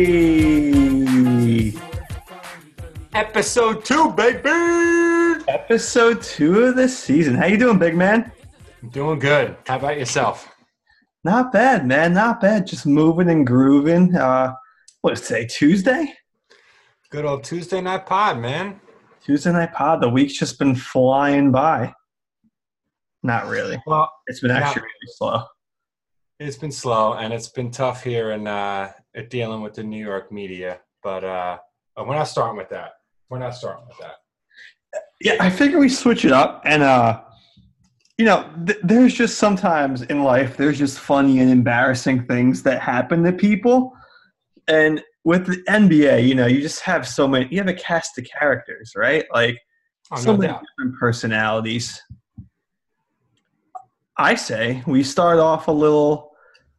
Hey! Episode two, baby. Episode two of the season. How you doing, big man? Doing good. How about yourself? Not bad, man. Not bad. Just moving and grooving. Uh, what's today? Tuesday? Good old Tuesday night pod, man. Tuesday night pod. The week's just been flying by. Not really. Well, It's been actually really slow. it's been slow and it's been tough here and uh, at dealing with the New York media, but uh, we're not starting with that. We're not starting with that. Yeah, I figure we switch it up, and uh, you know, th- there's just sometimes in life there's just funny and embarrassing things that happen to people, and with the NBA, you know, you just have so many. You have a cast of characters, right? Like Oh, so no many doubt. different personalities. I say we start off a little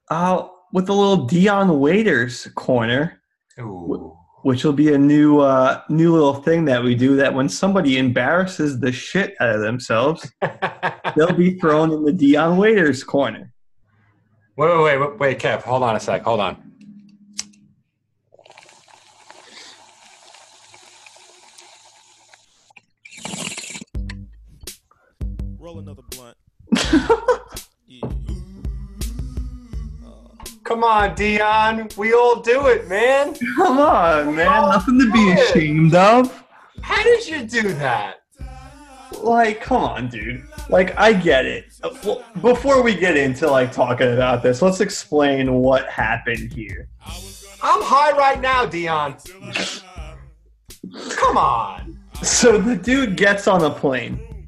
uh, with a little Dion Waiters corner Ooh. which will be a new uh, new little thing that we do. That when somebody embarrasses the shit out of themselves, they'll be thrown in the Dion Waiters corner. wait, wait, wait, wait, wait, Kev. Hold on a sec. Hold on. Come on, Dion. We all do it, man. Come on, man, nothing to be ashamed of. How did you do that? Like, come on, dude. Like, I get it. Uh, well, Before we get into like talking about this, let's explain what happened here. I'm high right now, Dion. Come on. So the dude gets on a plane.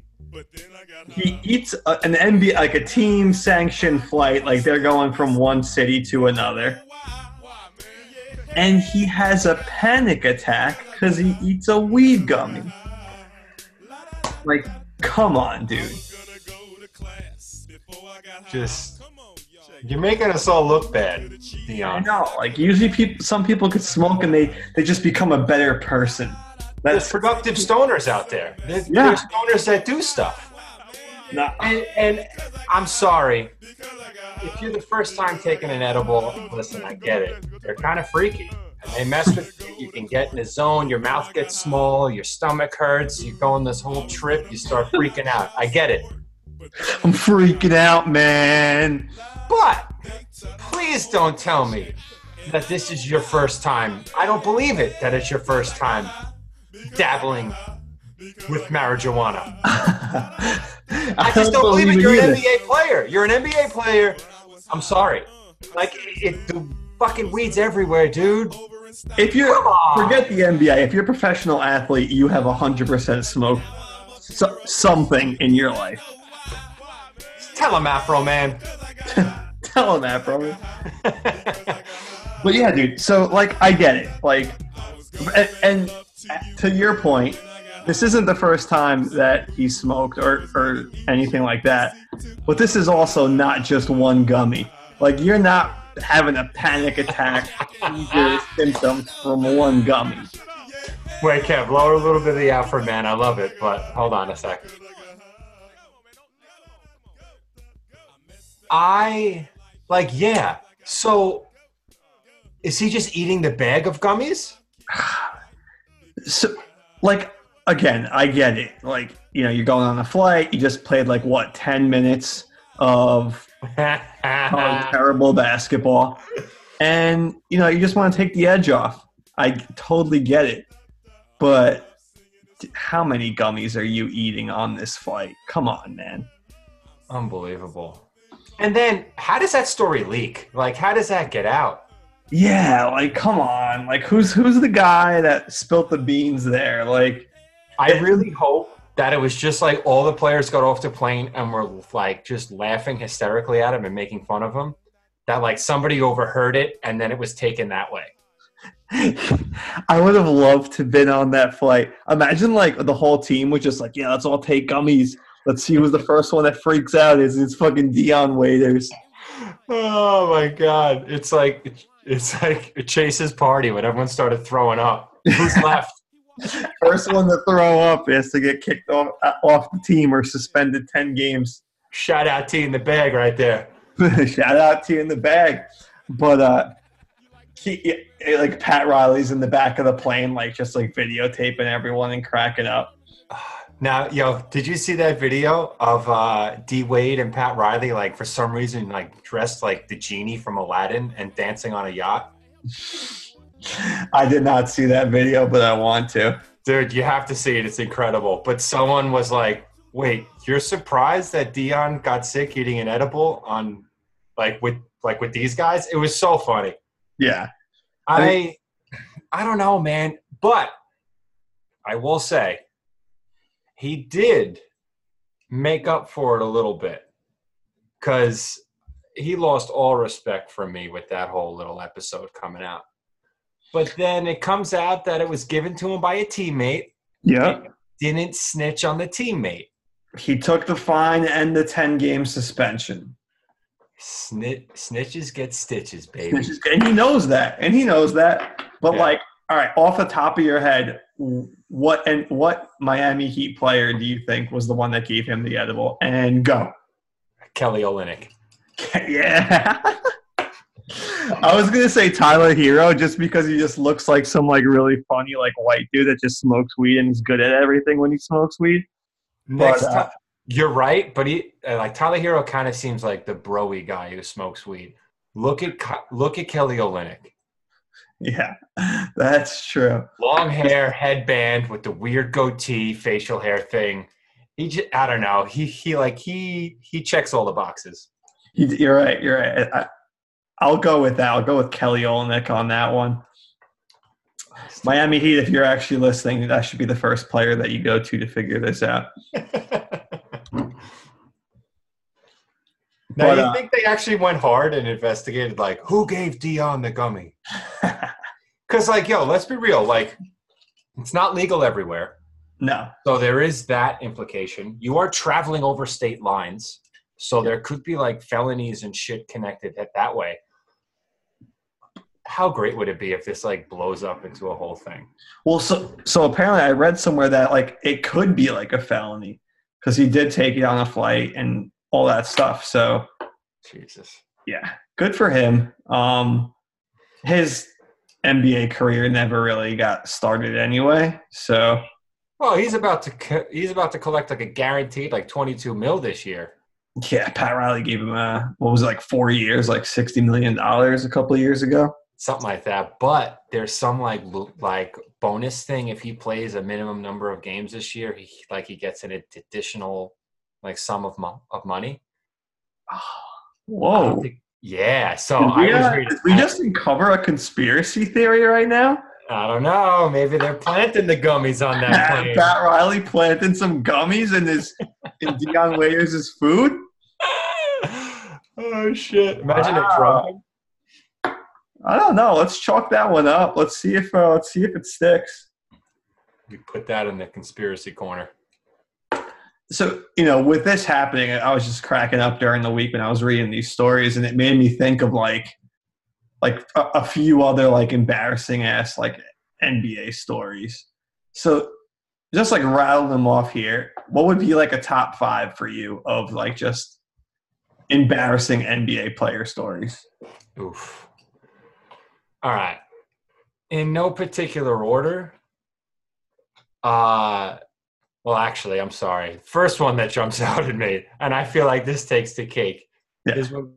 He eats a, an NBA, like a team sanctioned flight, like they're going from one city to another. And he has a panic attack because he eats a weed gummy. Like, come on, dude. Just you're making us all look bad, I Dion. know. Like, usually, people, some people could smoke and they they just become a better person. There's productive stoners out there. There's, Yeah. there's stoners that do stuff. Not. And, and I'm sorry. If you're the first time taking an edible, listen, I get it. They're kind of freaky. And they mess with you. You can get in a zone, your mouth gets small, your stomach hurts, you go on this whole trip, you start freaking out. I get it. I'm freaking out, man. But please don't tell me that this is your first time. I don't believe it that it's your first time dabbling with marijuana. I just don't believe it. You're an NBA player. You're an NBA player. I'm sorry. Like it, the fucking weeds everywhere, dude. If you're Come on. forget the NBA, if you're a professional athlete, you have hundred percent smoked so, something in your life. Tell him, Afroman. Tell him that, bro. But yeah, dude. So like, I get it. Like, and, and to your point, this isn't the first time that he smoked or or anything like that. But this is also not just one gummy. Like, you're not having a panic attack, seizure symptoms from one gummy. Wait, Kev, lower a little bit of the Afroman. I love it, but hold on a sec. I like, yeah. So, is he just eating the bag of gummies? so like again i get it. Like you know you're going on a flight you just played like what 10 minutes of terrible basketball. And you know you just want to take the edge off. I totally get it. But how many gummies are you eating on this flight? Come on man. Unbelievable. And then, how does that story leak? Like, how does that get out? yeah like come on. Like who's who's the guy that spilt the beans there? Like I really hope that it was just like all the players got off the plane and were like just laughing hysterically at him and making fun of him. That like somebody overheard it and then it was taken that way. I would have loved to been on that flight. Imagine like the whole team was just like, yeah, let's all take gummies. Let's see who's the first one that freaks out. Is it's fucking Dion Waiters? Oh my god! It's like it's like a Chase's party when everyone started throwing up. Who's left? First one to throw up has to get kicked off off the team or suspended ten games. Shout out T in the bag right there. Shout out to you in the bag. But uh, he, like Pat Riley's in the back of the plane, like just like videotaping everyone and cracking up. Now, yo, did you see that video of uh, D Wade and Pat Riley, like for some reason, like dressed like the genie from Aladdin and dancing on a yacht? I did not see that video, but I want to. Dude, you have to see it. It's incredible. But someone was like, "Wait, you're surprised that Dion got sick eating an edible on, like with like with these guys?" It was so funny. Yeah, I, I don't know, man. But I will say, he did make up for it a little bit because he lost all respect from me with that whole little episode coming out. But then it comes out that it was given to him by a teammate. yeah. Didn't snitch on the teammate. He took the fine and the ten game suspension. Snit, snitches get stitches, baby. And he knows that, and he knows that. But Yeah. like, all right, off the top of your head, what and what Miami Heat player do you think was the one that gave him the edible? And go. Kelly Olynyk. yeah. I was gonna say Tyler Herro just because he just looks like some like really funny like white dude that just smokes weed and is good at everything when he smokes weed. Next But, uh, time, you're right, but he uh, like Tyler Herro kind of seems like the broy guy who smokes weed. Look at look at Kelly Olynyk. Yeah, that's true. long hair, headband with the weird goatee, facial hair thing. He just, I don't know. He he like he he checks all the boxes. You- You're right. You're right. I, I'll go with that. I'll go with Kelly Olynyk on that one. Miami Heat, if you're actually listening, that should be the first player that you go to to figure this out. now But, you uh, think they actually went hard and investigated like who gave Dion the gummy? Because like yo, let's be real. Like it's not legal everywhere, no. so there is that implication. You are traveling over state lines, so there could be like felonies and shit connected that that way. How great would it be if this like blows up into a whole thing? Well, so so apparently I read somewhere that like it could be like a felony because he did take it on a flight and all that stuff. So Jesus. yeah, good for him. Um, his NBA career never really got started anyway. So Well, he's about to co- he's about to collect like a guaranteed like 22 mil this year. yeah, Pat Riley gave him a what was it like four years, like sixty million dollars a couple of years ago. Something like that. But there's some like like bonus thing if he plays a minimum number of games this year, he like he gets an additional like sum of mo- of money. I Whoa. think- yeah, so Did I we, was uh, reading. we just uncover a conspiracy theory right now? I don't know. Maybe they're planting the gummies on that plane. Pat Riley planting some gummies in his in Dion Waiters' food. oh shit! Imagine Wow. it dropping. I don't know. Let's chalk that one up. Let's see if uh, let's see if it sticks. We put that in the conspiracy corner. So you know, with this happening, I was just cracking up during the week when I was reading these stories, and it made me think of like like a, a few other like embarrassing ass like NBA stories. So just like rattle them off here. What would be like a top five for you of like just embarrassing NBA player stories? Oof. All right. In no particular order. Uh well actually, I'm sorry. First one that jumps out at me, and I feel like this takes the cake, Yeah. is when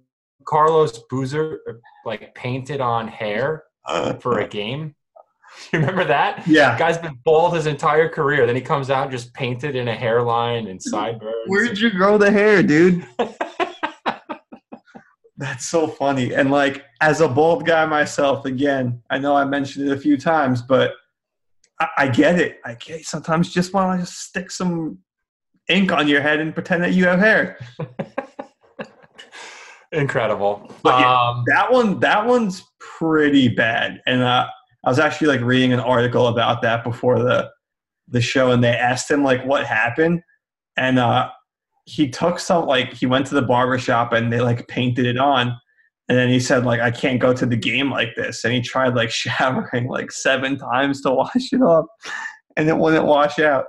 Carlos Boozer like painted on hair Uh, for a game. You remember that? yeah. Guy's been bald his entire career. Then he comes out and just painted in a hairline and sideburns. Where'd you grow the hair, dude? That's so funny. And like, as a bald guy myself, again, I know I mentioned it a few times, but I, I get it. I get. Sometimes just want to just stick some ink on your head and pretend that you have hair. Incredible. But yeah, um, That one, that one's pretty bad. And uh, I was actually like reading an article about that before the the show, and they asked him like what happened, and uh, he took some like he went to the barber shop and they like painted it on, and then he said like I can't go to the game like this, and he tried like showering like seven times to wash it off, and it wouldn't wash out.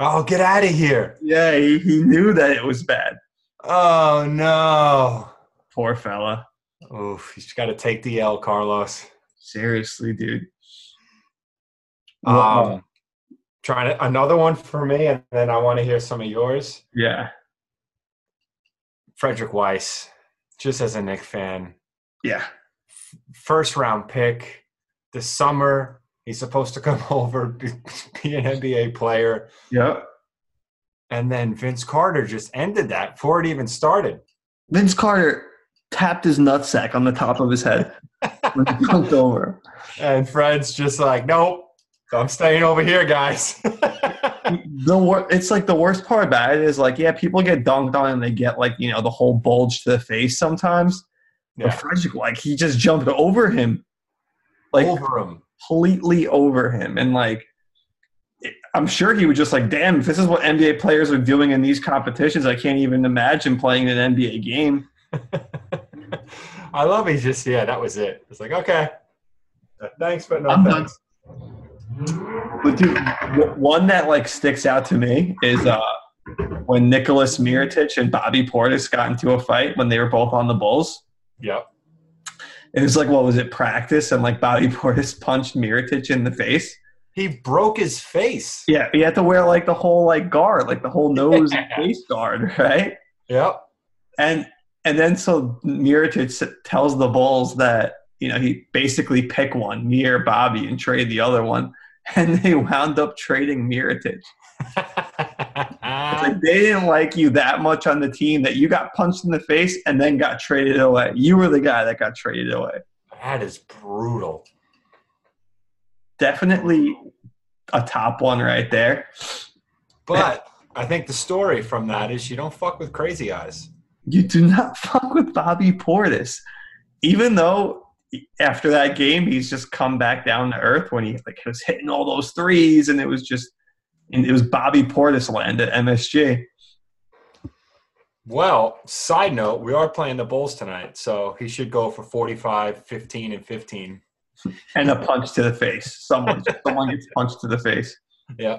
oh, get out of here. Yeah, he, he knew that it was bad. Oh, no. Poor fella. Oof, he's got to take the L, Carlos. Seriously, dude. Um, trying to another one for me, and then I want to hear some of yours. yeah, Frederick Weis, just as a Knick fan, yeah. first round pick. This summer, he's supposed to come over, be, be an NBA player, Yep. and then Vince Carter just ended that before it even started. Vince Carter tapped his nutsack on the top of his head when he dunked over. And Fred's just like, nope, I'm staying over here, guys. The wor- it's like the worst part about it is like, yeah, people get dunked on and they get like, you know, the whole bulge to the face sometimes. But Frederick, like, he just jumped over him. Like, over him. completely over him. And like, I'm sure he was just like, damn, if this is what NBA players are doing in these competitions, I can't even imagine playing an NBA game. I love he's just yeah, that was it. It's like okay, thanks but no I'm done. Thanks. But dude, one that like sticks out to me is uh, when Nicholas Mirotic and Bobby Portis got into a fight when they were both on the Bulls. Yep. It was like, what was it, practice? And like Bobby Portis punched Mirotic in the face. He broke his face. Yeah, he had to wear like the whole like guard, like the whole nose and face guard, right? Yep. And and then so Mirotic s- tells the Bulls that you know he basically pick one, me or Bobby, and trade the other one, and they wound up trading Mirotic. It's like they didn't like you that much on the team that you got punched in the face and then got traded away. You were the guy that got traded away. that is brutal. Definitely a top one right there. But I think the story from that is you don't fuck with crazy eyes. You do not fuck with Bobby Portis, even though after that game he's just come back down to earth when he like was hitting all those threes and it was just and it was Bobby Portis land at MSG. Well, side note, we are playing the Bulls tonight, so he should go for 45, 15, and 15. and a punch to the face. Someone someone gets punched to the face. Yeah.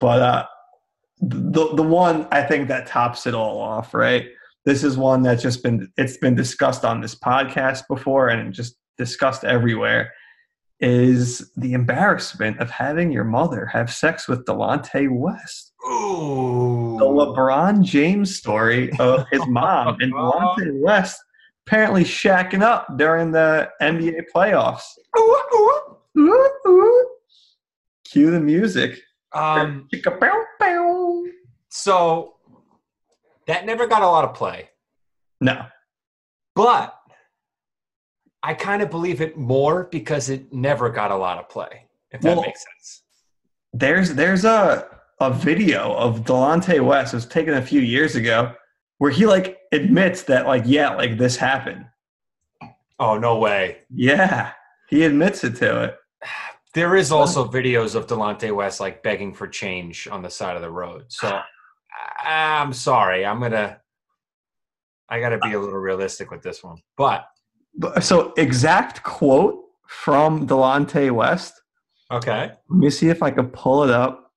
But uh, the the one I think that tops it all off, right? This is one that's just been it's been discussed on this podcast before and just discussed everywhere. Is the embarrassment of having your mother have sex with Delonte West? Ooh. The LeBron James story of his mom and Delonte West apparently shacking up during the NBA playoffs. Ooh, ooh. Cue the music. Um, Chicka bow bow. so that never got a lot of play, No. but I kind of believe it more because it never got a lot of play, if that Well- makes sense. There's there's a a video of Delonte West. It was taken a few years ago where he like admits that like yeah like this happened. Oh, no way. Yeah, he admits it to it. There is also videos of Delonte West like begging for change on the side of the road. So I'm sorry. I'm gonna. I got to be a little realistic with this one, but But, so exact quote from Delonte West. okay. Let me see if I can pull it up.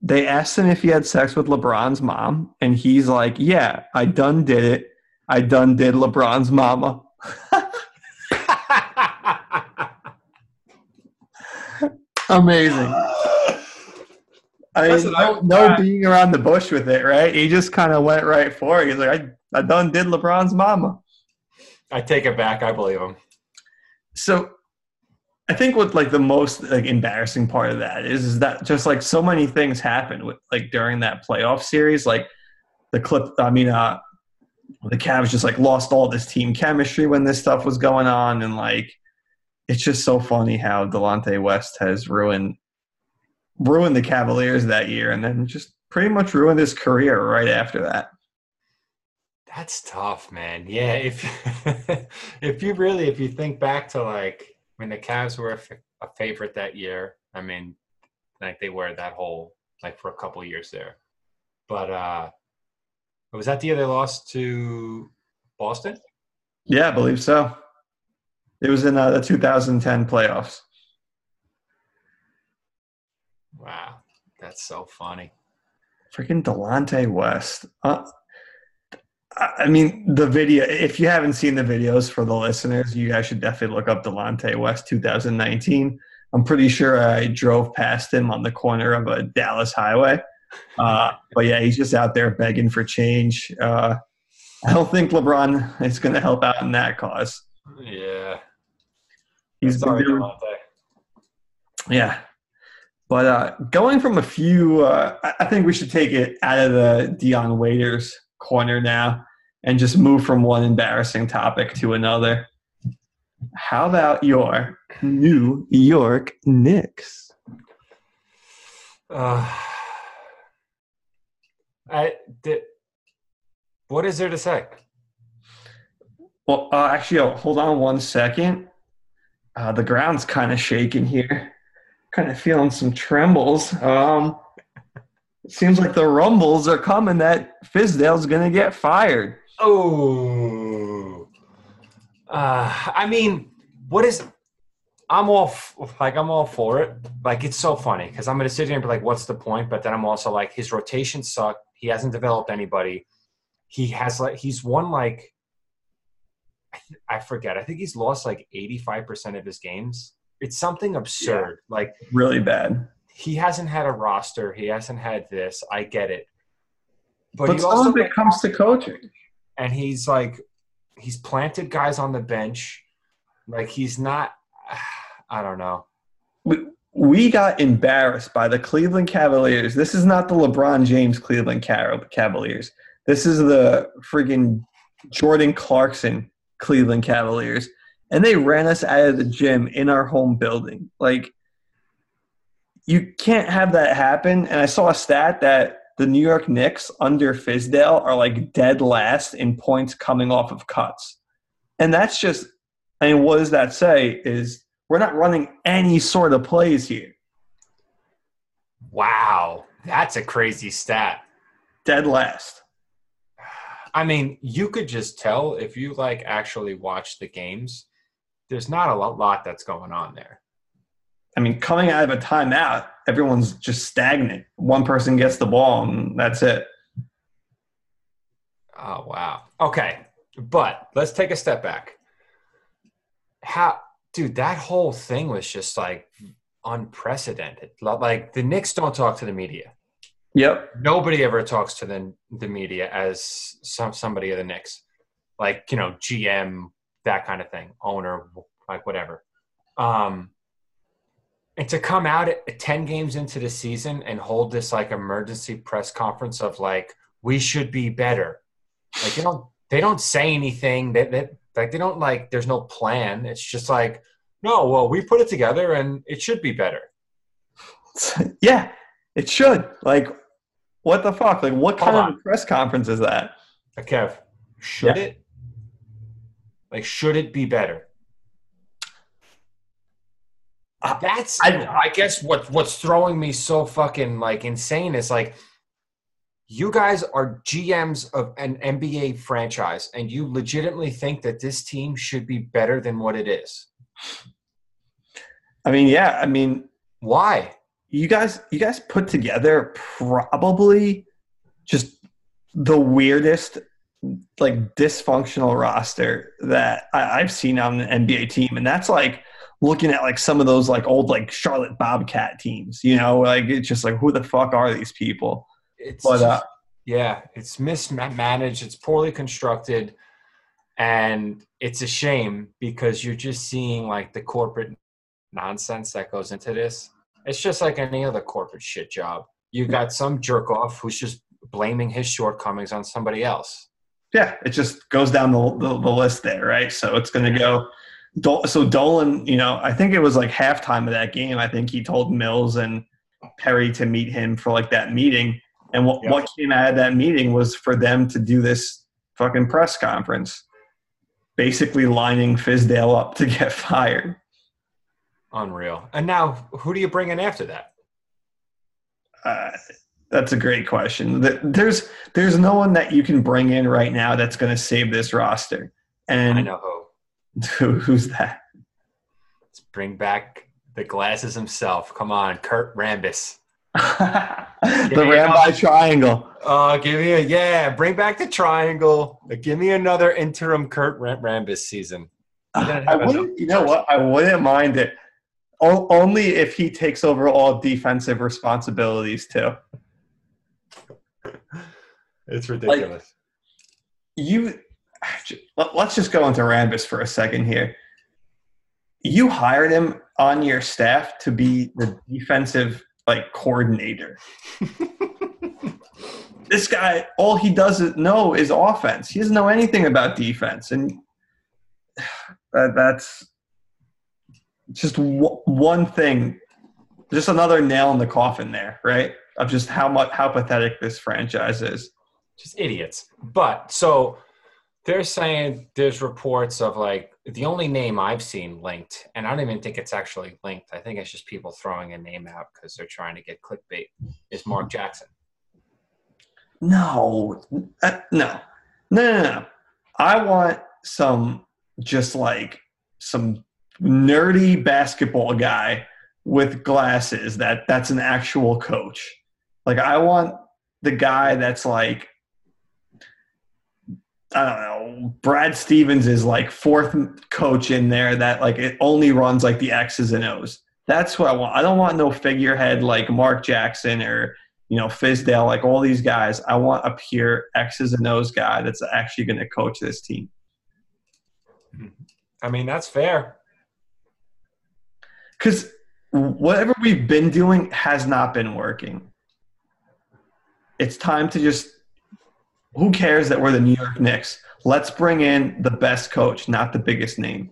They asked him if he had sex with LeBron's mom, and he's like, "Yeah, I done did it. I done did LeBron's mama." Amazing. I mean, Listen, no, no being around the bush with it, right? He just kind of went right for it. He's like, I, I done did LeBron's mama. I take it back. I believe him. So I think what like the most like embarrassing part of that is is that just like so many things happened with like during that playoff series, like the clip I mean uh the Cavs just like lost all this team chemistry when this stuff was going on and like it's just so funny how Delonte West has ruined ruined the Cavaliers that year and then just pretty much ruined his career right after that. That's tough, man. Yeah, if if you really if you think back to like when the Cavs were a f- a favorite that year, I mean, like they were that whole like for a couple years there. But uh was that the year they lost to Boston? Yeah, I believe so. It was in uh, the 2010 playoffs. Wow, that's so funny. Freaking Delonte West. Uh, I mean, the video, if you haven't seen the videos for the listeners, you guys should definitely look up Delonte West 2019. I'm pretty sure I drove past him on the corner of a Dallas highway. Uh, but yeah, he's just out there begging for change. Uh, I don't think LeBron is going to help out in that cause. Yeah. He's Sorry, doing, Delonte. yeah. But uh, going from a few, uh, I- think we should take it out of the Dion Waiters corner now and just move from one embarrassing topic to another. How about your New York Knicks? Uh, I did. What is there to say? Well, uh, actually, oh, hold on one second. Uh, the ground's kind of shaking here. Kind of feeling some trembles. Um, it seems like the rumbles are coming that Fizdale's going to get fired. Oh, uh, I mean, what is? I'm all like I'm all for it. Like it's so funny because I'm gonna sit here and be like, "What's the point?" But then I'm also like, his rotation sucked. He hasn't developed anybody. He has like he's won like I, th- I forget. I think he's lost like 85 percent of his games. It's something absurd. Like Really bad. he hasn't had a roster. He hasn't had this. I get it. But, But some also of it comes to coaching. and he's like he's planted guys on the bench like he's not i don't know We, we got embarrassed by the Cleveland Cavaliers. This is not the LeBron James Cleveland Cavaliers. This is the friggin' Jordan Clarkson Cleveland Cavaliers. And they ran us out of the gym in our home building. Like, you can't have that happen. And I saw a stat that the New York Knicks under Fizdale are like dead last in points coming off of cuts. And that's just, I mean, what does that say? Is we're not running any sort of plays here. wow that's a crazy stat Dead last. i mean you could just tell if you like actually watch the games there's not a lot, that's going on there I mean, coming out of a timeout, everyone's just stagnant. One person gets the ball, and that's it. oh wow okay but let's take a step back how dude that whole thing was just like unprecedented like the Knicks don't talk to the media Yep. nobody ever talks to the the media as some somebody of the Knicks, like you know GM that kind of thing, owner like whatever. Um, and to come out at ten games into the season and hold this like emergency press conference of like we should be better, like you know they don't say anything that that like they don't like there's no plan. It's just like no, well we put it together and it should be better. yeah, it should. Like, what the fuck? Like, what kind of press conference is that? Uh, Kev, should Yeah. it? Like, should it be better? I- That's I, I- guess what what's throwing me so fucking like insane is like you guys are GMs of an NBA franchise and you legitimately think that this team should be better than what it is. I mean, yeah. I mean, Why? you guys, you guys put together probably just the weirdest, like dysfunctional roster that I, I've seen on an NBA team, and that's like looking at like some of those like old like Charlotte Bobcat teams. You know, like it's just like who the fuck are these people? It's But uh, yeah, it's mismanaged, it's poorly constructed, and it's a shame because you're just seeing like the corporate nonsense that goes into this. It's just like any other corporate shit job. You got some jerk off who's just blaming his shortcomings on somebody else. Yeah, it just goes down the, the, the list there, right? So it's going to go. Dol- So Dolan, you know, I think it was like halftime of that game. I think he told Mills and Perry to meet him for like that meeting. And what, what came out of that meeting was for them to do this fucking press conference, basically lining Fizdale up to get fired. Unreal. And now, who do you bring in after that? Uh, that's a great question. There's there's no one that you can bring in right now that's going to save this roster. And I know who. who's that? Let's bring back the glasses himself. Come on, Kurt Rambis. the. Rambi Triangle. Uh, give me a yeah. Bring back the triangle. Give me another interim Kurt Rambis season. I didn't I have enough wouldn't. You know what? I wouldn't mind it. O- only if he takes over all defensive responsibilities too. It's ridiculous. You. let- Let's just go into Rambis for a second here. You hired him on your staff to be the defensive like coordinator. this guy, all he doesn't know is offense. He doesn't know anything about defense, and that, that's just w- one thing, just another nail in the coffin there, right? Of just how much how pathetic this franchise is. Just idiots. But so they're saying there's reports of like the only name I've seen linked, and I don't even think it's actually linked. I think it's just people throwing a name out because they're trying to get clickbait. Is Mark Jackson? No, uh, no, no, no, no. I want some just like some nerdy basketball guy with glasses that that's an actual coach. Like I want the guy that's like I don't know. Brad Stevens is like fourth coach in there that like it only runs like the X's and O's. That's what I want. I don't want no figurehead like Mark Jackson or you know Fizdale, like all these guys. I want a pure X's and O's guy that's actually going to coach this team. I mean, that's fair. Because whatever we've been doing has not been working. It's time to just. Who cares that we're the New York Knicks? Let's bring in the best coach, not the biggest name.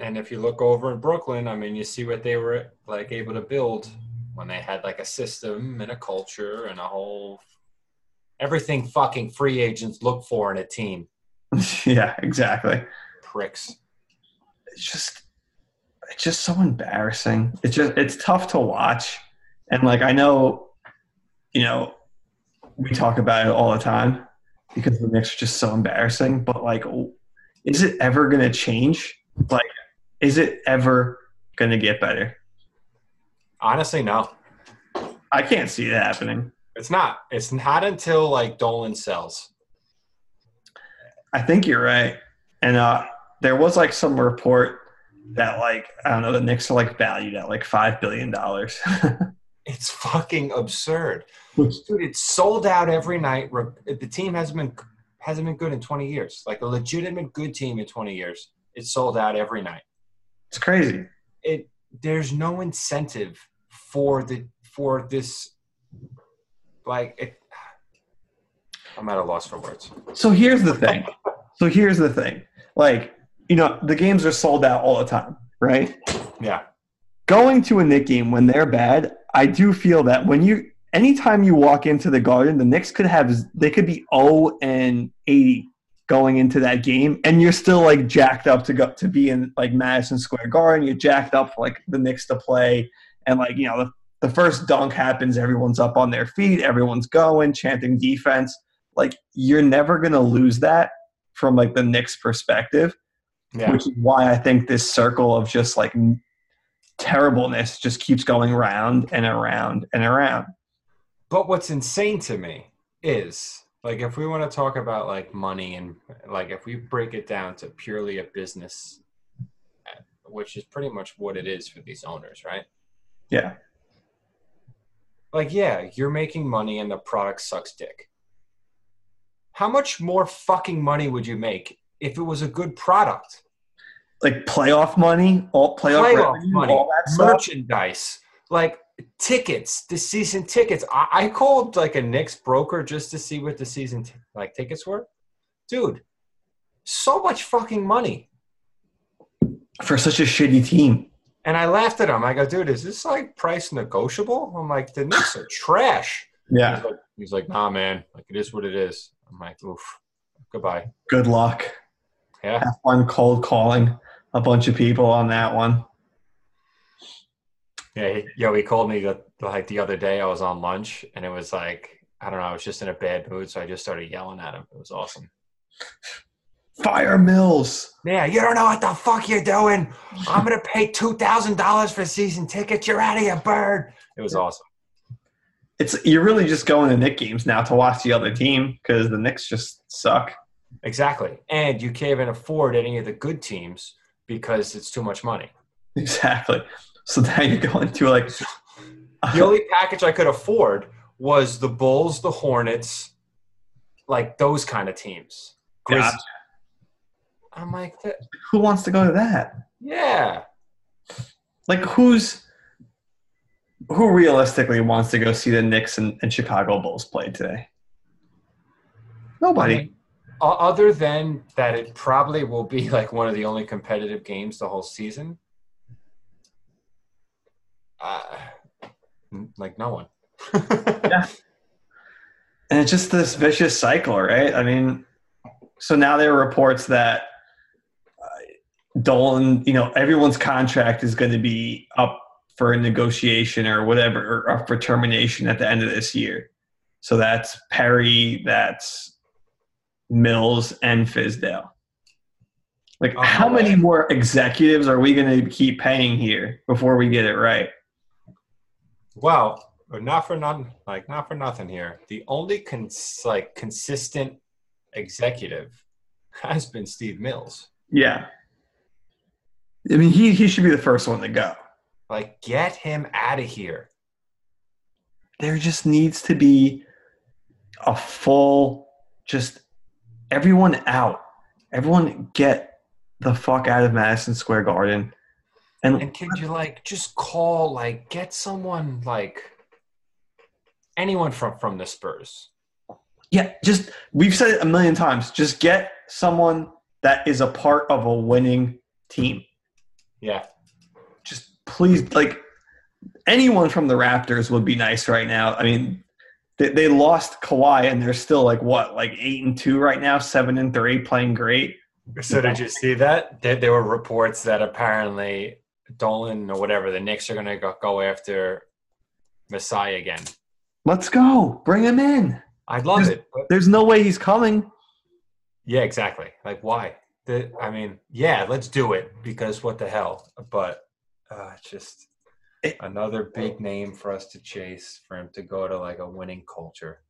And if you look over in Brooklyn, I mean, you see what they were like able to build when they had like a system and a culture and a whole everything fucking free agents look for in a team. yeah, exactly. Pricks. It's just, it's just so embarrassing. It's just, it's tough to watch, and like I know, you know, we talk about it all the time because the Knicks are just so embarrassing. But like, is it ever going to change? Like, is it ever going to get better? Honestly, no. I can't see it happening. It's not. It's not until like Dolan sells. I think you're right. And uh, there was like some report that like I don't know the Knicks are like valued at like five billion dollars. It's fucking absurd, dude. It's sold out every night. The team hasn't been hasn't been good in 20 years. Like a legitimate good team in 20 years. It's sold out every night. it's crazy. It there's no incentive for the for this. Like it, I'm at a loss for words. So here's the thing. So here's the thing. Like you know the games are sold out all the time, right? Yeah, Going to a Knick game when they're bad, I do feel that when you anytime you walk into the Garden, the Knicks could have they could be 0 and 80 going into that game, and you're still like jacked up to go to be in like Madison Square Garden. You're jacked up for like the Knicks to play, and like you know the, the first dunk happens, everyone's up on their feet, everyone's going, chanting defense. Like you're never gonna lose that from like the Knicks perspective yeah. which is why I think this circle of just like terribleness just keeps going round and around and around. But what's insane to me is like if we want to talk about like money and like if we break it down to purely a business, uh, which is pretty much what it is for these owners, right? Yeah, Like, yeah, you're making money and the product sucks dick. How much more fucking money would you make if it was a good product? Like playoff money, all playoff, Playoff revenue, money, all that stuff. merchandise, like tickets, the season tickets. I, I called like a Knicks broker just to see what the season t- like tickets were. Dude, so much fucking money. for such a shitty team. And I laughed at him. I go, dude, is this like price negotiable? I'm like, the Knicks are trash. Yeah, He's like, he's like, nah, man. Like, it is what it is. I'm like, oof. Goodbye. good luck. Yeah. Have fun cold calling a bunch of people on that one. Yeah. He, yo, he called me the, like the other day. I was on lunch and it was like, I don't know. I was just in a bad mood. So I just started yelling at him. It was awesome. Fire Mills. Yeah. You don't know what the fuck you're doing. I'm going to pay $2,000 for season tickets. You're out of your bird. It was awesome. it's you're really just going to Knick games now to watch the other team because the Knicks just suck. Exactly. And you can't even afford any of the good teams because it's too much money. Exactly. So now you're going to like The only package I could afford was the Bulls, the Hornets, like those kind of teams. Gotcha. I'm like, who wants to go to that? yeah. Like who's who realistically wants to go see the Knicks and, and Chicago Bulls play today? Nobody. I mean, o- other than that, it probably will be like one of the only competitive games the whole season. Uh, like no one. Yeah. And it's just this vicious cycle, right? I mean, so now there are reports that uh, Dolan, you know, everyone's contract is going to be up for a negotiation or whatever, or up for termination at the end of this year. So that's Perry, that's Mills, and Fizdale. Like, Oh, how many more executives are we going to keep paying here before we get it right? Well, not for none, like not for nothing here. The only cons- like consistent executive has been Steve Mills. Yeah. I mean, he, he should be the first one to go. Like, get him out of here. there just needs to be a full just everyone out. Everyone get the fuck out of madison square garden. And, And could you like just call like get someone like anyone from from the Spurs? yeah just we've said it a million times. Just get someone that is a part of a winning team. Yeah, just please like anyone from the raptors would be nice right now. I mean they, they lost Kawhi and they're still like what like eight and two right now seven and three playing great So did you see that? There, there were reports that apparently Dolan or whatever the Knicks are going to go, go after Masai again. let's go bring him in I'd love There's- it. But There's no way he's coming. yeah, exactly. Like why? The, I mean, yeah, let's do it because what the hell? But uh, just another oh. big name for us to chase for him to go to like a winning culture.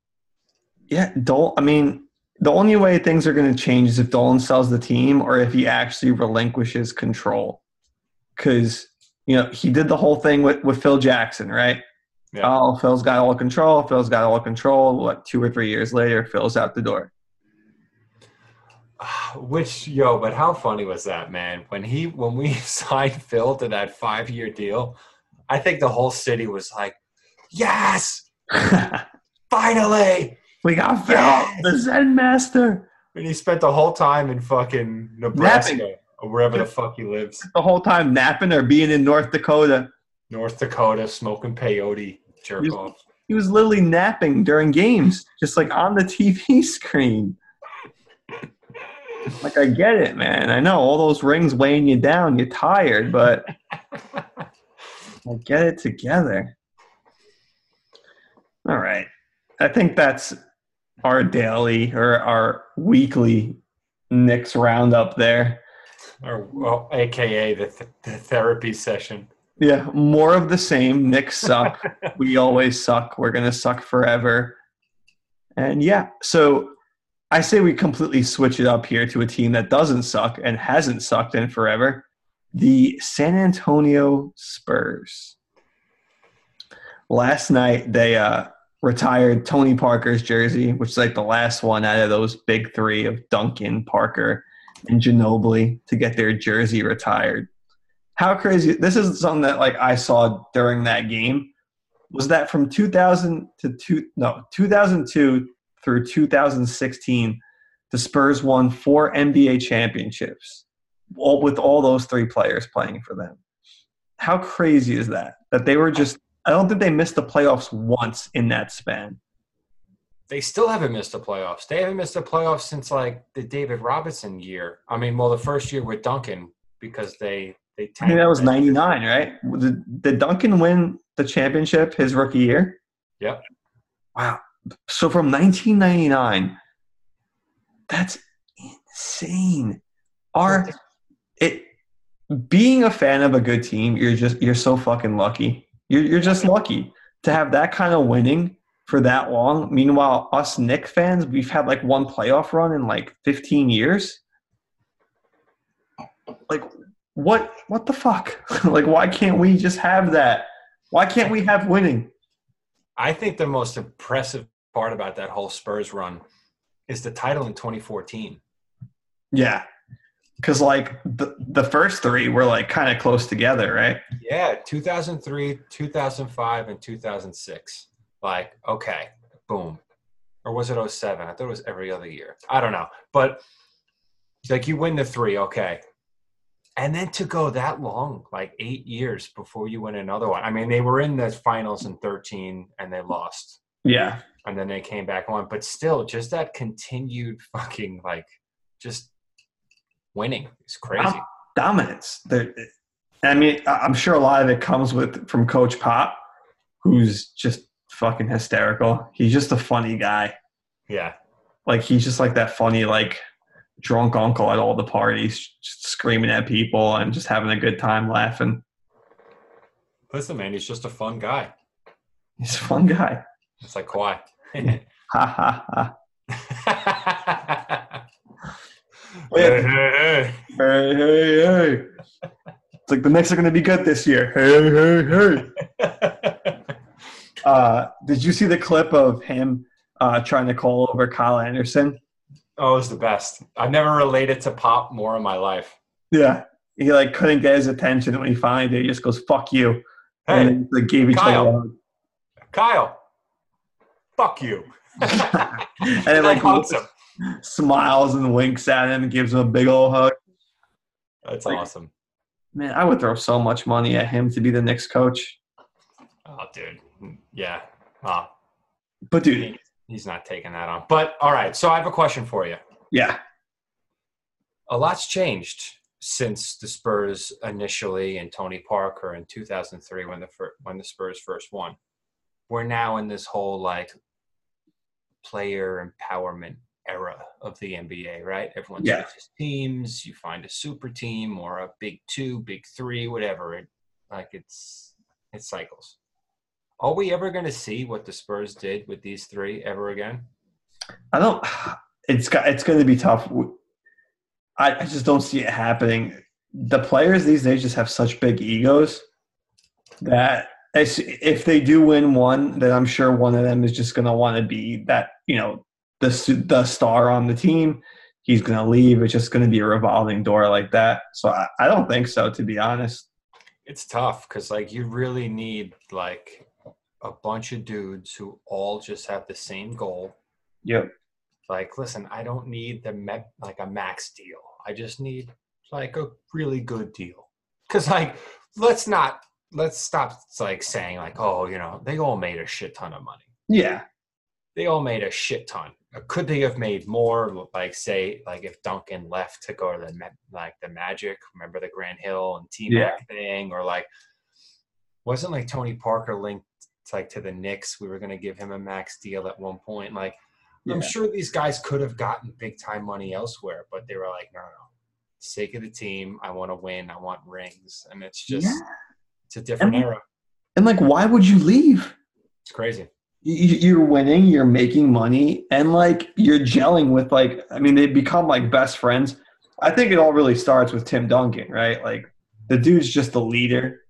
Yeah, Dol. I mean, the only way things are going to change is if Dolan sells the team or if he actually relinquishes control. Because you know he did the whole thing with with Phil Jackson, right? Yeah. Oh, Phil's got all control. Phil's got all control. What? Two or three years later, Phil's out the door. Which yo, but how funny was that, man? When he when we signed Phil to that five year deal, I think the whole city was like, "Yes, finally!" we got Phil, Yes! the Zen Master. And he spent the whole time in fucking Nebraska Napping. or wherever the fuck he lives, The whole time napping or being in North Dakota. North Dakota, smoking peyote, jerk He's- off. He was literally napping during games, just like on the TV screen. Like I get it, man. I know all those rings weighing you down. You're tired, but I get it together. All right. I think that's our daily or our weekly Knicks roundup there. Or well, AKA the, th- the therapy session. Yeah, more of the same. Knicks suck. we always suck. We're gonna suck forever. And yeah, so I say we completely switch it up here to a team that doesn't suck and hasn't sucked in forever. The San Antonio Spurs. Last night they uh, retired Tony Parker's jersey, which is like the last one out of those big three of Duncan, Parker, and Ginobili to get their jersey retired. How crazy this is something that like i saw during that game. Was that from 2000 to two no 2002 through 2016 the spurs won four nba championships all with all those three players playing for them how crazy is that that they were just i don't think they missed the playoffs once in that span They still haven't missed the playoffs. They haven't missed the playoffs since like the David Robinson year. I mean, well, the first year with Duncan because they they. i think that was 99 right did, did duncan win the championship his rookie year Yep. Wow. So from 1999, that's insane. Our it being a fan of a good team, you're just you're so fucking lucky. You're you're just lucky. to have that kind of winning for that long. Meanwhile, us Nick fans, we've had like one playoff run in like 15 years. Like, what? What the fuck? like, why can't we just have that? Why can't we have winning? I think the most impressive part about that whole Spurs run is the title in 2014. Yeah, because like the the first three were like kind of close together, right? Yeah, 2003, 2005, and 2006. Like, okay, boom. Or was it 07? I thought it was every other year. I don't know. But like you win the three, okay. And then to go that long, like eight years before you win another one. I mean, they were in the finals in 13 and they lost. Yeah, And then they came back on. But still, just that continued fucking like just winning is crazy. dominance. There, I mean, I'm sure a lot of it comes with from Coach Pop, who's just fucking hysterical. He's just a funny guy. Yeah. Like he's just like that funny, like drunk uncle at all the parties, just screaming at people and just having a good time laughing. Listen, man, he's just a fun guy. He's a fun guy. It's like Kawhi. Ha ha ha. Hey, hey, Hey, hey, hey. hey. It's like the Knicks are going to be good this year. Hey, hey, hey. hey. Uh, did you see the clip of him uh, trying to call over Kyle Anderson? oh, it was the best. I've never related to Pop more in my life. Yeah. He like couldn't get his attention when he finally did. He just goes, fuck you. Hey, and then, like, gave each Kyle. other. Kyle, fuck you. and then like him. Smiles and winks at him and gives him a big old hug. That's like- awesome. Man, I would throw so much money at him to be the next coach. Oh, dude. Yeah. Oh, But dude, he- he's not taking that on. But all right. So I have a question for you. yeah, a lot's changed since the Spurs initially and Tony Parker in 2003 when the fir- when the Spurs first won. We're now in this whole like player empowerment era of the NBA, right? Everyone Yeah. switches teams. You find a super team or a big two, big three, whatever. It like it's it cycles. Are we ever going to see what the Spurs did with these three ever again? I don't. It's got. It's going to be tough. I, I just don't see it happening. The players these days just have such big egos that if they do win one, then I'm sure one of them is just going to want to be that you know the the star on the team. He's going to leave. It's just going to be a revolving door like that. So I, I don't think so, to be honest. It's tough because like you really need like a bunch of dudes who all just have the same goal. Yep. Like, listen, I don't need the me- like a max deal. I just need like a really good deal. Because like, let's not let's stop like saying like, oh, you know, they all made a shit ton of money. Yeah. They all made a shit ton. Could they have made more? Like, say, like if Duncan left to go to the like the Magic, remember the Grant Hill and T Mac thing, or like wasn't like Tony Parker linked like to the Knicks? We were going to give him a max deal at one point. Like, I'm sure these guys could have gotten big time money elsewhere, but they were like, no, no, no. Sake of the team, I want to win. I want rings, and it's just Yeah. it's a different And- era. And like, why would you leave? It's crazy. You- you're winning, you're making money, and like you're gelling with like I mean they become like best friends. I think it all really starts with Tim Duncan, right? Like the dude's just the leader,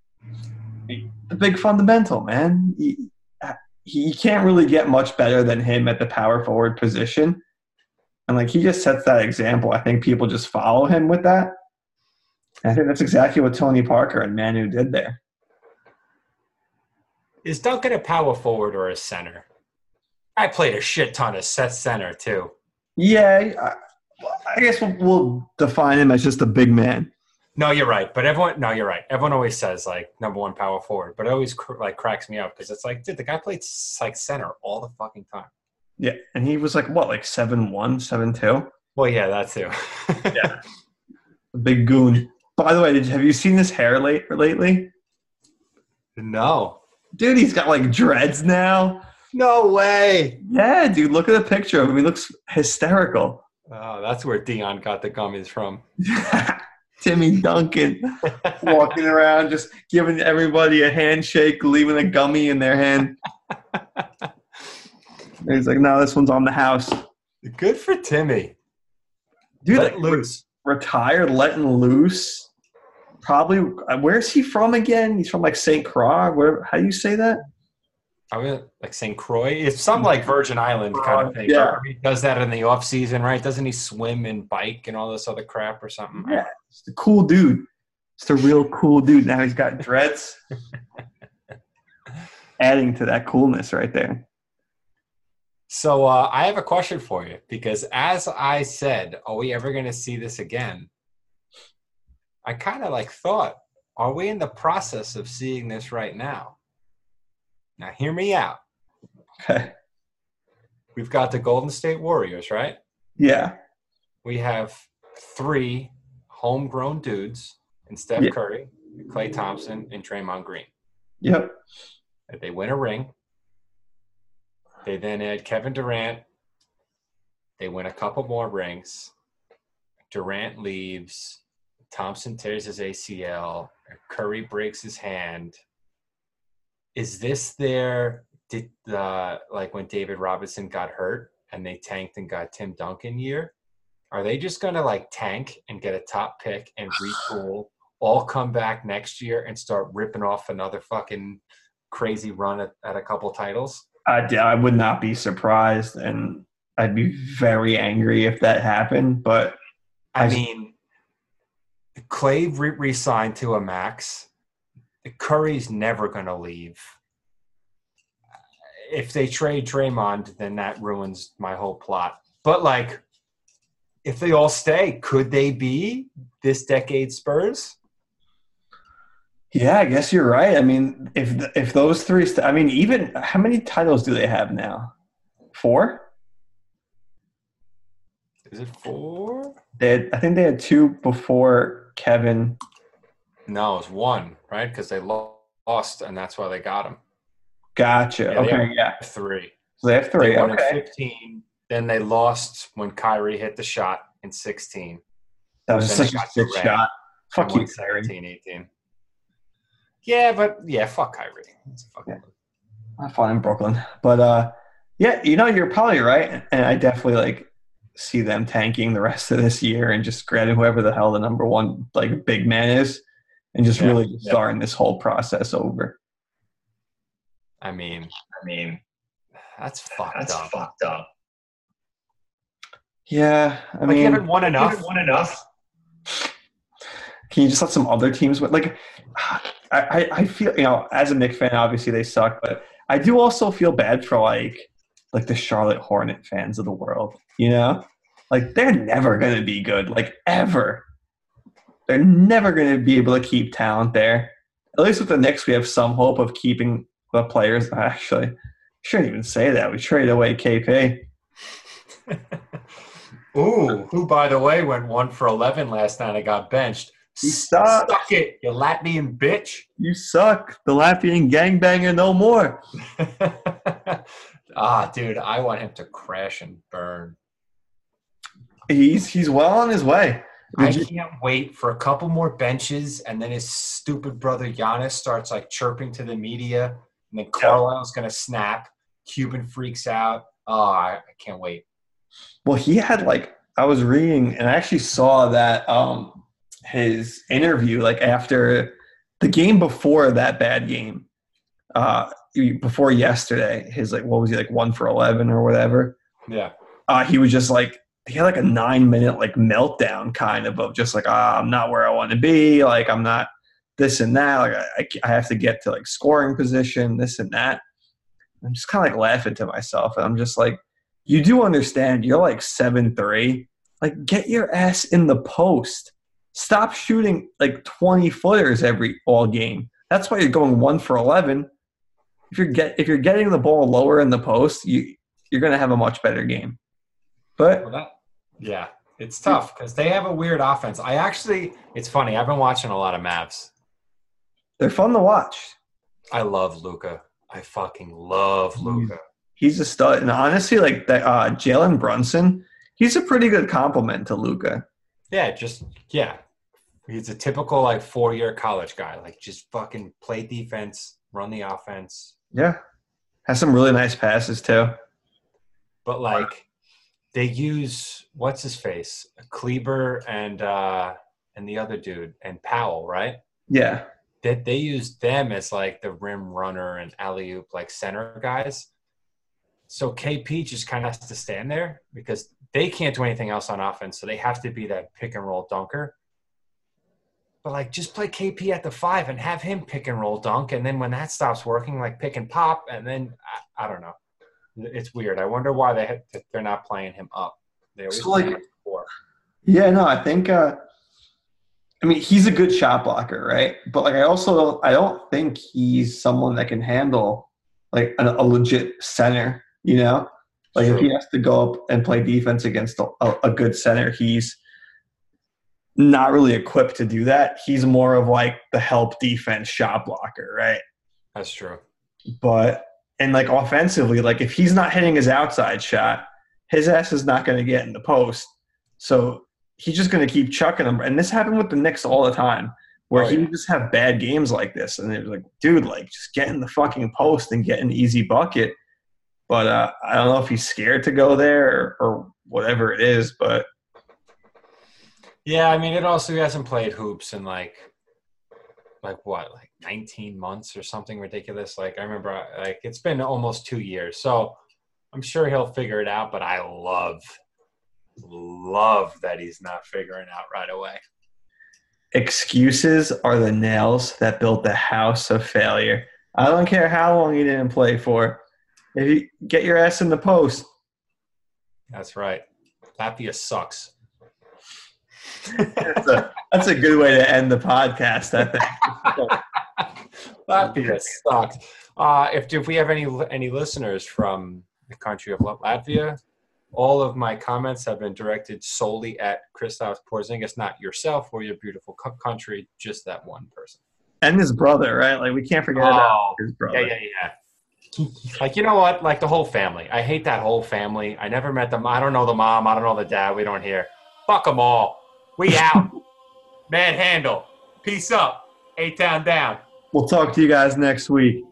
the big fundamental man. He, he can't really get much better than him at the power forward position, and like he just sets that example. I think people just follow him with that. I think that's exactly what Tony Parker and Manu did there. Is Duncan a power forward or a center? I played a shit ton of set center too. Yeah, I, I guess we'll, we'll define him as just a big man. No, you're right. But everyone, no, you're right. Everyone always says like number one power forward, but it always cr- like cracks me up because it's like, dude, the guy played like center all the fucking time. Yeah, and he was like what, like seven one, seven two, Well, yeah, that too. Yeah. a big goon. By the way, did, have you seen this hair late lately? no. Dude, he's got like dreads now. No way. Yeah, dude, look at the picture of him. He looks hysterical. Oh, that's where Dion got the gummies from. Timmy Duncan walking around, just giving everybody a handshake, leaving a gummy in their hand. And he's like, no, this one's on the house. Good for Timmy. Dude, Let like, loose. retired, letting loose. Probably, uh, where's he from again? He's from like St. Croix. Where? How do you say that? I mean, like St. Croix. It's some like Virgin Island kind of thing. Yeah. Or He does that in the off season, right? Doesn't he swim and bike and all this other crap or something? Yeah, just a cool dude. It's a real cool dude. Now he's got dreads. Adding to that coolness right there. So uh, I have a question for you because, as I said, are we ever going to see this again? I kind of like thought, are we in the process of seeing this right now? Now, hear me out. Okay. We've got the Golden State Warriors, right? Yeah. We have three homegrown dudes in Steph Yeah. Curry, Klay Thompson, and Draymond Green. Yep. They win a ring. They then add Kevin Durant. They win a couple more rings. Durant leaves. Thompson tears his ACL. Curry breaks his hand. Is this their did the like when David Robinson got hurt and they tanked and got Tim Duncan year? Are they just gonna like tank and get a top pick and retool, all come back next year and start ripping off another fucking crazy run at, at a couple titles? I, I would not be surprised, and I'd be very angry if that happened. But I I- mean, Klay re- re-signed to a max. Curry's never going to leave. If they trade Draymond, then that ruins my whole plot. But like, if they all stay, could they be this decade Spurs? yeah, I guess you're right. I mean, if if those three, st- I mean, even how many titles do they have now? Four. Is it four? They had, I think they had two before Kevin. No, it's one, right? Because they lost, and that's why they got him. Gotcha. Yeah, okay, yeah. Three. So they have three. They won in Okay. 15. Then they lost when Kyrie hit the shot in 16. That was such a sick shot. Fuck you, Kyrie. 17, 18. Yeah, but yeah, fuck Kyrie. It's fucking I'm fine in Brooklyn. But uh yeah, you know, you're probably right. And I definitely like see them tanking the rest of this year and just grabbing whoever the hell the number one like big man is and just Yeah, really yeah. starting this whole process over. I mean, I mean, that's fucked That's up. fucked up. Yeah. I like, mean you haven't won enough. Won enough. can you just let some other teams win? Like I, I, I feel you know, as a Knicks fan, obviously they suck, but I do also feel bad for like like the Charlotte Hornet fans of the world. You know? Like they're never gonna be good, like ever. They're never gonna be able to keep talent there. At least with the Knicks, we have some hope of keeping the players. Actually, shouldn't even say that. We traded away KP. Ooh, who, by the way, went one for 11 last night and got benched. He sucks. Suck it, you Latvian bitch. You suck. The Latvian gangbanger no more. ah, dude, I want him to crash and burn. He's he's well on his way. I you- can't wait for a couple more benches, and then his stupid brother Janis starts like chirping to the media, and then Carlisle's gonna snap. Cuban freaks out. Oh, I, I can't wait. Well, he had like I was reading and I actually saw that um his interview like after the game before that bad game. Uh before yesterday, his like what was he like 1 for 11 or whatever. Yeah, Uh he was just like he had like a 9 minute like meltdown kind of of just like ah, I'm not where I want to be, like I'm not this and that, like I, I- I have to get to like scoring position, this and that. I'm just kind of like laughing to myself and I'm just like you do understand you're like seven three. Like get your ass in the post. Stop shooting like twenty footers every all game. That's why you're going one for eleven. If you're get if you're getting the ball lower in the post, you you're gonna have a much better game. But well, that, yeah, it's tough because they have a weird offense. I actually, it's funny. I've been watching a lot of Mavs. they're fun to watch. I love Luka. I fucking love Luka. He's a stud, and honestly, like that uh, Jalen Brunson, he's a pretty good compliment to Luka. Yeah, just yeah, He's a typical like four year college guy. Like just fucking play defense, run the offense. Yeah. Has some really nice passes too. But like they use what's his face? Kleber and uh and the other dude and Powell, right? Yeah. That they, they use them as like the rim runner and alley oop like center guys. So KP just kind of has to stand there because they can't do anything else on offense. So they have to be that pick and roll dunker. But like, just play KP at the five and have him pick and roll dunk, and then when that stops working, like pick and pop, and then I, I don't know. It's weird. I wonder why they had, they're not playing him up. They always So, like- four. Yeah, no, I think uh I mean he's a good shot blocker, right? But like I also I don't think he's someone that can handle like a, a legit center, you know? Like if he has to go up and play defense against a, a good center, he's not really equipped to do that. He's more of like the help defense shot blocker, right? That's true. But and like offensively, like if he's not hitting his outside shot, his ass is not going to get in the post. So he's just going to keep chucking them. And this happened with the Knicks all the time, where Oh, he yeah. would just have bad games like this, and it was like, dude, like just get in the fucking post and get an easy bucket. But uh, I don't know if he's scared to go there or, or whatever it is. But Yeah, I mean, it also he hasn't played hoops in like, like what, like 19 months or something ridiculous. Like I remember, uh, like it's been almost two years, so I'm sure he'll figure it out. But I love, love that he's not figuring out right away. excuses are the nails that built the house of failure. I don't care how long you didn't play for. If you get your ass in the post, That's right. Latvia sucks. That's a, that's a good way to end the podcast, I think. Latvia sucks. Uh, if if we have any any listeners from the country of Latvia, all of my comments have been directed solely at Kristaps Porzingis, not yourself or your beautiful co- country, just that one person. And his brother, right? Like, we can't forget about Oh, his brother. yeah, yeah, yeah. Like you know what? Like the whole family. I hate that whole family. I never met them. I don't know the mom. I don't know the dad. We don't hear. Fuck them all. We out. Manhandle. Peace up. Eight town down. We'll talk to you guys next week.